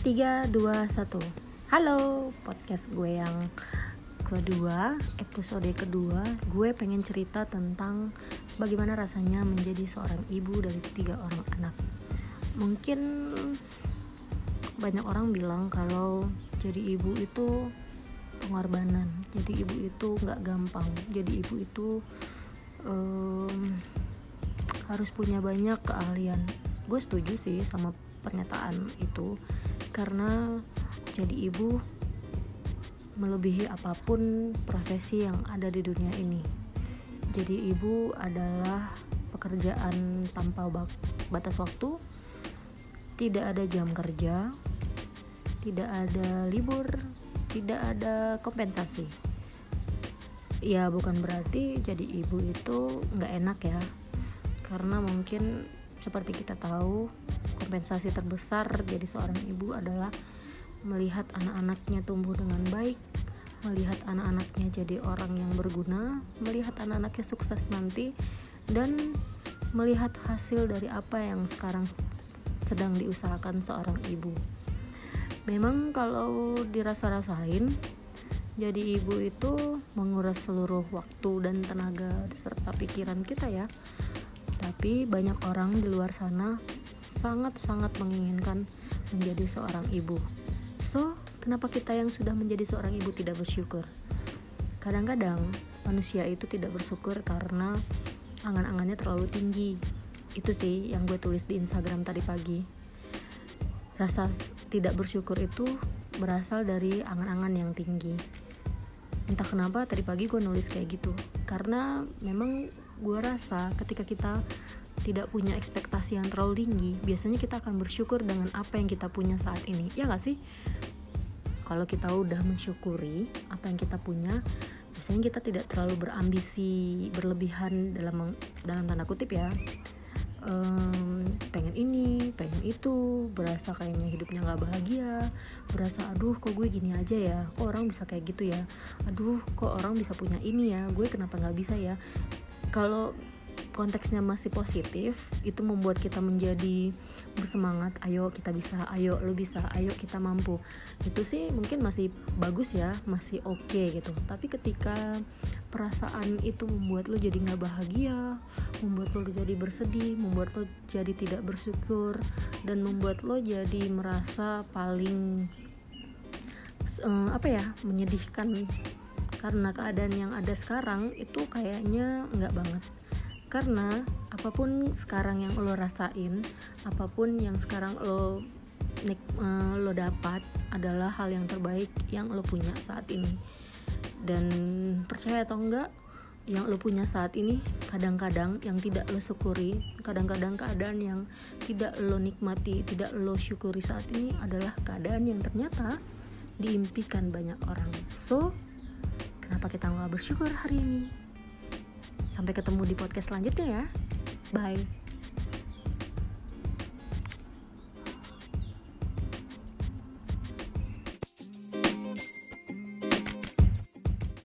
3, 2, 1 Halo, podcast gue yang kedua, episode kedua. Gue pengen cerita tentang bagaimana rasanya menjadi seorang ibu dari tiga orang anak. Mungkin banyak orang bilang kalau jadi ibu itu pengorbanan. Jadi ibu itu gak gampang. Jadi ibu itu um, harus punya banyak keahlian. Gue setuju sih sama pernyataan itu karena jadi ibu melebihi apa pun profesi yang ada di dunia ini. Jadi ibu adalah pekerjaan tanpa batas waktu, tidak ada jam kerja, tidak ada libur, tidak ada kompensasi. Ya bukan berarti jadi ibu itu nggak enak ya, karena mungkin seperti kita tahu kompensasi terbesar jadi seorang ibu adalah melihat anak-anaknya tumbuh dengan baik melihat anak-anaknya jadi orang yang berguna melihat anak-anaknya sukses nanti dan melihat hasil dari apa yang sekarang sedang diusahakan seorang ibu. Memang kalau dirasa-rasain jadi ibu itu menguras seluruh waktu dan tenaga serta pikiran kita ya tapi banyak orang di luar sana sangat-sangat menginginkan menjadi seorang ibu. So, kenapa kita yang sudah menjadi seorang ibu tidak bersyukur? Kadang-kadang manusia itu tidak bersyukur karena angan-angannya terlalu tinggi. Itu sih yang gue tulis di Instagram tadi pagi. Rasa tidak bersyukur itu berasal dari angan-angan yang tinggi. Entah kenapa tadi pagi gue nulis kayak gitu. Karena memang gue rasa ketika kita tidak punya ekspektasi yang terlalu tinggi, biasanya kita akan bersyukur dengan apa yang kita punya saat ini. Ya gak sih? Kalau kita udah mensyukuri apa yang kita punya, biasanya kita tidak terlalu berambisi berlebihan dalam dalam tanda kutip ya. Um, pengen ini, pengen itu, berasa kayaknya hidupnya nggak bahagia, berasa aduh kok gue gini aja ya, kok orang bisa kayak gitu ya, aduh kok orang bisa punya ini ya, gue kenapa nggak bisa ya? Kalau konteksnya masih positif itu membuat kita menjadi bersemangat. Ayo kita bisa ayo lu bisa ayo kita mampu. Itu sih mungkin masih bagus ya masih oke okay gitu. Tapi ketika perasaan itu membuat lo jadi nggak bahagia membuat lo jadi bersedih membuat lo jadi tidak bersyukur dan membuat lo jadi merasa paling uh, apa ya menyedihkan karena keadaan yang ada sekarang itu kayaknya nggak banget. Karena apa pun sekarang yang lo rasain apa pun yang sekarang lo nik, uh, lo dapat adalah hal yang terbaik yang lo punya saat ini. Dan percaya atau enggak yang lo punya saat ini kadang-kadang yang tidak lo syukuri kadang-kadang keadaan yang tidak lo nikmati tidak lo syukuri saat ini adalah keadaan yang ternyata diimpikan banyak orang. So kenapa kita nggak bersyukur hari ini Sampai ketemu di podcast selanjutnya ya. Bye.